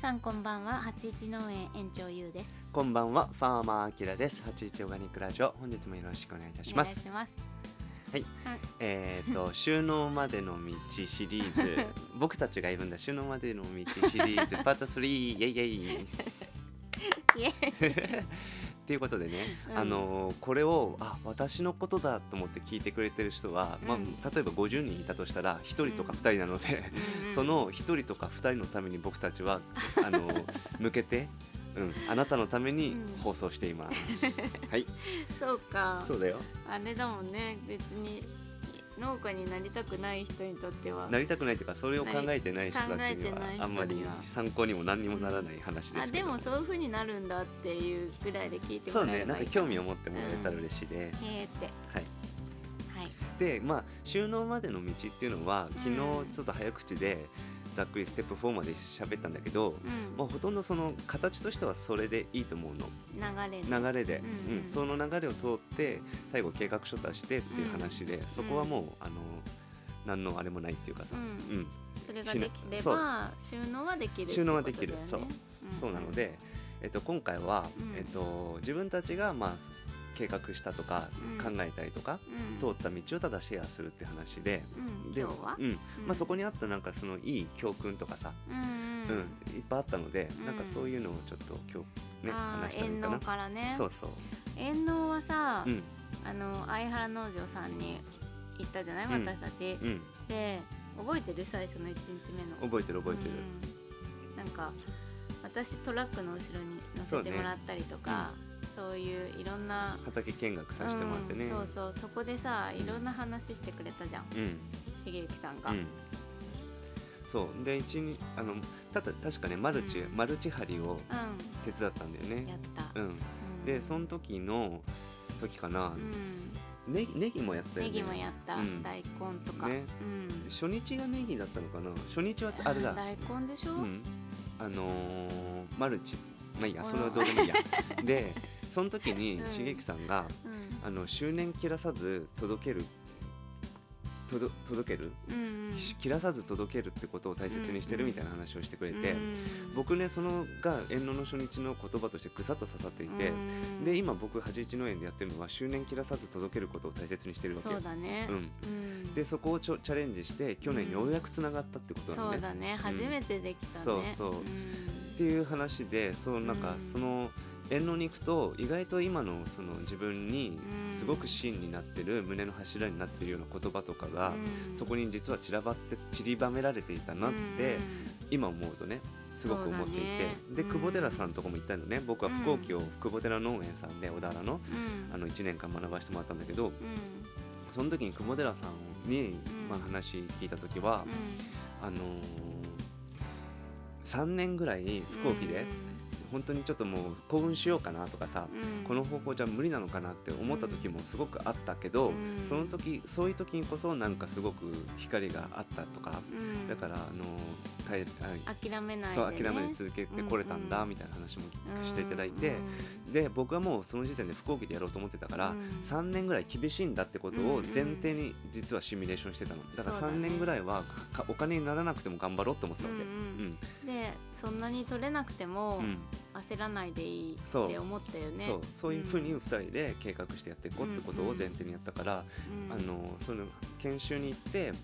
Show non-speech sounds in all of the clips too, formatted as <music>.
さんこんばんは。八一農園園長ゆうです。こんばんは、ファーマーアキラです。八一オーガニックラジオ、本日もよろしくお願いいたします。はい、はい。えっ、と、<laughs> 収納までの道シリーズ、<laughs> 僕たちが言うんだ、収納までの道シリーズ、パート3、イェイイェイ。イエっていうことでね、うん。あのーこれをあ私のことだと思って聞いてくれてる人は、まあうん例えば50人いたとしたら1人とか2人なので、うんうん <laughs> その1人とか2人のために僕たちは <laughs> あのー向けて、うん、あなたのためにうん。放送しています。<laughs> はい、そうか。そうだよ。あれだもんね。別に農家になりたくない人にとっては。なりたくないというかそれを考えてない人たちにはあんまり参考にも何にもならない話であすけど、でもそういう風になるんだっていうぐらいで聞いてそうねなんか興味を持ってもらえたら嬉しいです。へーって。はい。はい。でまあ収納までの道っていうのは昨うん日ちょっと早口でざっくりステップ4まで喋ったんだけど、うん。まあ、ほとんどその形としてはそれでいいと思うの。流れね流れで、うんうん。うん。その流れを通って最後計画書出してっていう話で、そこはもうあの何のあれもないっていうかさ、うん。うん。それができれば収納はできる収納はできる。ことだよねそうなので、えっと、今回は、うん。えっと、自分たちが、まあ、計画したとか、うん。考えたりとか、うん。通った道をただシェアするって話で、うん。で今うん。まあ、そこにあったなんかそのいい教訓とかさ、うんうん。いっぱいあったので、うん。なんかそういうのをちょっと今日ねあ話したらいいー遠かな。農からね。そうそう、遠農はさ、うん。あの相原農場さんに行ったじゃない、うん。私たち、うん、で覚えてる？最初の1日目の。覚えてる覚えてる、うん。なんか私トラックの後ろに乗せてもらったりとかそう,、いういろんな畑見学させてもらってね、うんそうそうそこでさいろんな話してくれたじゃん。うん。茂之さんが、うん。そう。で一日あのただ確かねマルチ、うん。マルチ張りをう手伝ったんだよね。んやった、うん。うん。でその時の時かな、うん。ネギネギもやったよね。ネギもやった、うん。大根とか、ね。うん。初日がネギだったのかな？初日はあれだ。大根でしょ、うん。あのーマルチ。まあいいや。うんそれはどうでもいいや。<laughs> でその時にうん。茂樹さんがうん。あの執念切らさず届ける届届ける、切らさず届けるってことを大切にしてるみたいな話をしてくれて、うん僕ねそのが遠慮の初日の言葉としてぐさっと刺さっていて、うんで今僕八一農園でやってるのは執念切らさず届けることを大切にしてるわけ。よそうだん。うん。でそこをちょチャレンジして去年ようやくつながったってことなのね、そうだね。初めてできたね、そうそう。っていう話でそうなんかうん。その遠慮に行くと意外と今のその自分にすごく芯になってる胸の柱になってるような言葉とかがそこに実は散らばって散りばめられていたなって今思うとねすごく思っていて、ね。でうん。久保寺さんとかも行ったのね。僕は福岡を久保寺農園さんで小田原のうん。あの1年間学ばせてもらったんだけどうん。その時に久保寺さんに、まあ、話聞いた時は、あのー3年ぐらい福岡で、本当にちょっともう興奮しようかなとかさ、うん。この方法じゃ無理なのかなって思った時もすごくあったけど、うん。その時そういう時にこそなんかすごく光があったとか、うん。だからあの耐えあ諦めないで、ね、そう諦めず続けてこれたんだうんみたいな話もしていただいて、で僕はもうその時点で飛行機でやろうと思ってたから、うん。3年ぐらい厳しいんだってことを前提に実はシミュレーションしてたの。だからそうだね3年ぐらいはかお金にならなくても頑張ろうと思ってたわけ。うん。うん。でそんなに取れなくてもうん焦らないでいいっそう。て思ったよね。そう。そういうふうにん。2人で計画してやっていこうってことを前提にやったから、うん。あのその研修に行ってうん。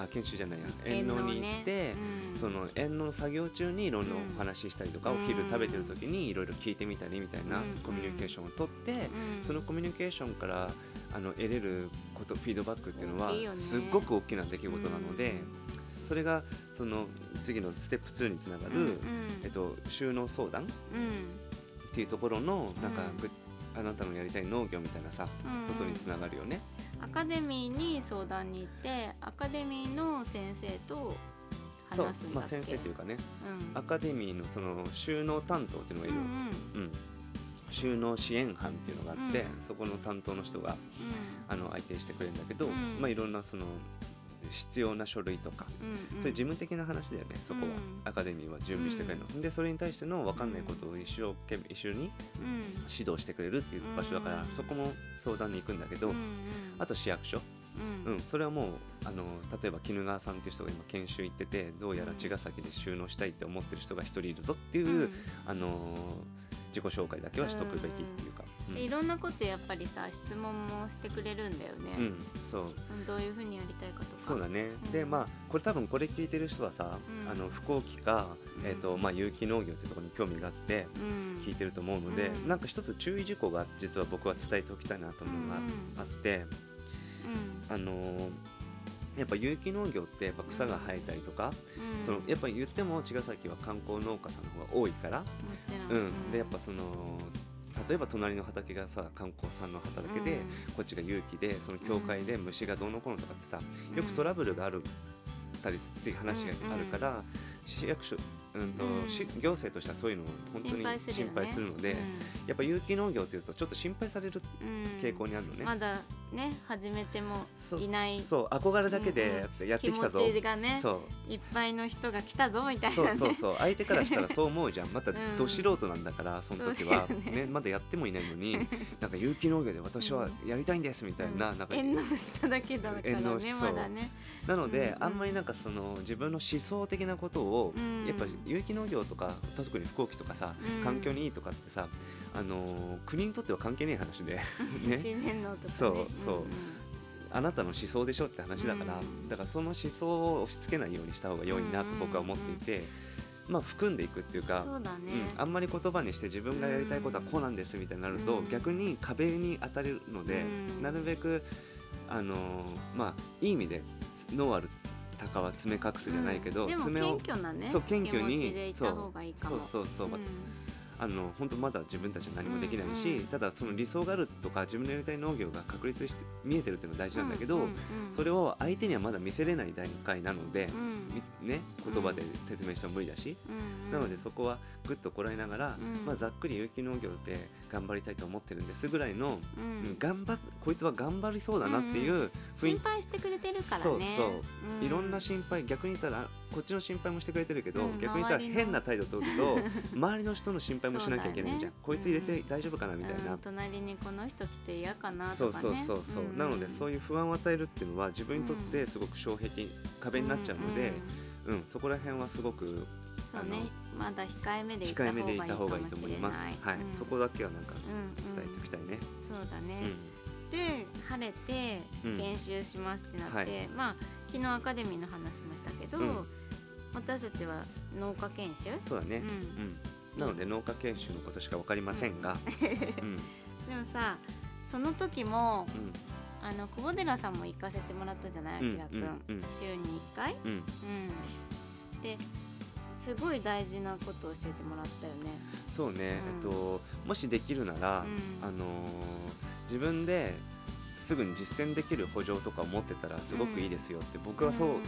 あ研修じゃないや遠納に行って、ね。うん。その遠納作業中にいろいろうんお話ししたりとか、お昼食べてる時にいろいろ聞いてみたりみたいなうん。コミュニケーションをとって、うん。そのコミュニケーションからあの得れることフィードバックっていうのはすっごく大きな出来事なので、それがその次のステップ2につながる、うんうん。えっと、収納相談っうん。ていうところのなんか、あなたのやりたい農業みたいなさ、うん。ことにつながるよね。アカデミーに相談に行ってアカデミーの先生とそう話すんだっけ？まあ、先生というかね。うん。アカデミーのその収納担当っていうのがいる。うんうん。の、うん。収納支援班っていうのがあって、うん。そこの担当の人があの相手してくれるんだけど、うん。まあ、いろんなその必要な書類とか、うんうん。そういう事務的な話だよねそこは、うん。アカデミーは準備してくれるの、でそれに対しての分かんないことを一生懸命一緒にうん。指導してくれるっていう場所だから、うん。そこも相談に行くんだけど、うんうん。あと市役所、ううん。ん、それはもうあの例えば絹川さんっていう人が今研修行っててどうやら茅ヶ崎で収納したいって思ってる人が一人いるぞっていう、うん。あの自己紹介だけはしとくべきっていうか、うん。でいろんなことやっぱりさ質問もしてくれるんだよね、うんそう。うんどういうふうにやりたいかとか。そうだね、うん。でまあこれ多分これ聞いてる人はさ、うん。あの不幸期か、うん。えーとまあ、有機農業っていうところに興味があってうん。聞いてると思うので、うん。なんか一つ注意事項が実は僕は伝えておきたいなと思うのがあって、あのーやっぱ有機農業ってやっぱ草が生えたりとか、うん。うんそのやっぱ言っても茅ヶ崎は観光農家さんの方が多いから、もちろん、うん。でやっぱその例えば隣の畑がさ観光さんの畑で、こっちが有機でその境界で虫がどうのこうのとかってさ、よくトラブルがあるたりっていう話があるから、市役所、うんとうん。市行政としてはそういうのを本当に心配するので、やっぱ有機農業っていうとちょっと心配されるうん。傾向にあるのね。まだね始めてもそういないそう憧れだけでやってやって気持きたぞ。ちがねそう。いっぱいの人が来たぞみたいそうなねそう。そう相手からしたらそう思うじゃん。<laughs> またうん。ど素人なんだからその時は。ね。ねまだやってもいないのに <laughs> なんか有機農業で私はやりたいんですみたいななんか縁の下だけだからねまだね。なのでうんあんまりなんかその自分の思想的なことをうん。やっぱ有機農業とか特に不幸期とかさうん。環境にいいとかってさあのー国にとっては関係ねえ話で。<laughs> ね。自然のとかね。そうそう。ん。あなたの思想でしょって話だから、うん。だからその思想を押し付けないようにした方が良いなと僕は思っていて、まあ含んでいくっていうかそうだね。うん、あんまり言葉にして自分がやりたいことはこうなんですみたいになると、うん。逆に壁に当たるので、うん。なるべくあのーまあいい意味で脳ある鷹は爪隠すじゃないけど、爪を謙虚なねそう謙虚にいた方がいいかも。そうそうそう、んあの本当まだ自分たちは何もできないし、うんうんただその理想があるとか自分のやりたい農業が確立して見えてるっていうのは大事なんだけど、うんうんうん。それを相手にはまだ見せれない段階なので、うんみね、言葉で説明しても無理だし、うんうん。なのでそこはぐっとこらえながら、うん。まあ、ざっくり有機農業で頑張りたいと思ってるんですぐらいの、ううん。ん頑張っこいつは頑張りそうだなっていう雰囲心配してくれてるからね。そうそう。うん。いろんな心配逆に言ったらこっちの心配もしてくれてるけど、うん逆に言ったら周りの。変な態度取ると <laughs> 周りの人の心配もしなきゃいけないじゃん、そうだよね。こいつ入れて大丈夫かなみたいな、うん隣にこの人来て嫌かなそうとかね。そうそうそう、ん。なのでそういう不安を与えるっていうのは自分にとってすごく障壁壁になっちゃうので、うんそこら辺はすごくそうね。まだ控えめでい控えめでいた方がいいと思います。れない。はい、うん。そこだけはなんかうん伝えておきたいね。そうだね、うん。で晴れてうん。研修しますってなって、はい。まあ昨日アカデミーの話もしたけど、うん。私たちは農家研修？そうだね、ううん。んなので農家研修のことしかわかりませんが、うん。<laughs> でもさその時もうん。あの久保寺さんも行かせてもらったじゃないあうんきらくん,、週に1回、うん、うん、ですごい大事なことを教えてもらったよね。そうね、うん。えっともしできるなら、うん。あのー自分ですぐに実践できる補助とかを持ってたらすごくいいですよって、僕はそう、うん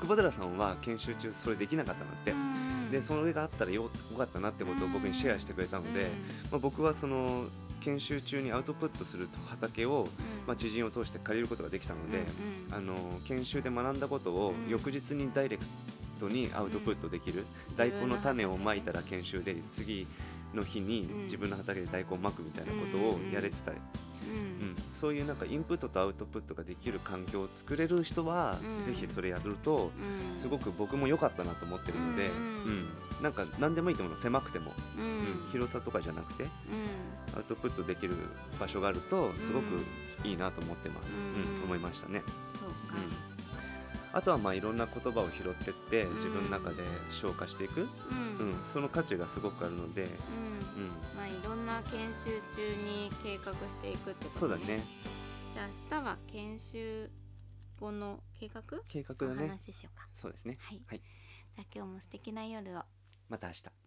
久保寺さんは研修中それできなかったなって、うんでそれがあったらよよかったなってことを僕にシェアしてくれたので、まあ、僕はその研修中にアウトプットする畑を、まあ、知人を通して借りることができたので、あの研修で学んだことをうん。翌日にダイレクトにアウトプットできる、大根の種をまいたら研修で次の日にうん自分の畑で大根をまくみたいなことをやれてた、うん。そういうなんかインプットとアウトプットができる環境を作れる人は、うん。ぜひそれやるとすごく僕も良かったなと思ってるので、ううん。ん。なんか何でもいいと思うの狭くても、うん。うん。広さとかじゃなくてうアウトプットできる場所があるとすごくいいなと思ってます、うん。うん。思いましたね。んそうか、あとはまあいろんな言葉を拾ってって自分の中で消化していく、うん。うん。その価値がすごくあるので、うん。うん、まあいろんな研修中に計画していくってことそうだね。じゃあ明日は研修後の計画？お計画だね。話ししようか。そうですね。はい。はい、じゃあ今日も素敵な夜を。また明日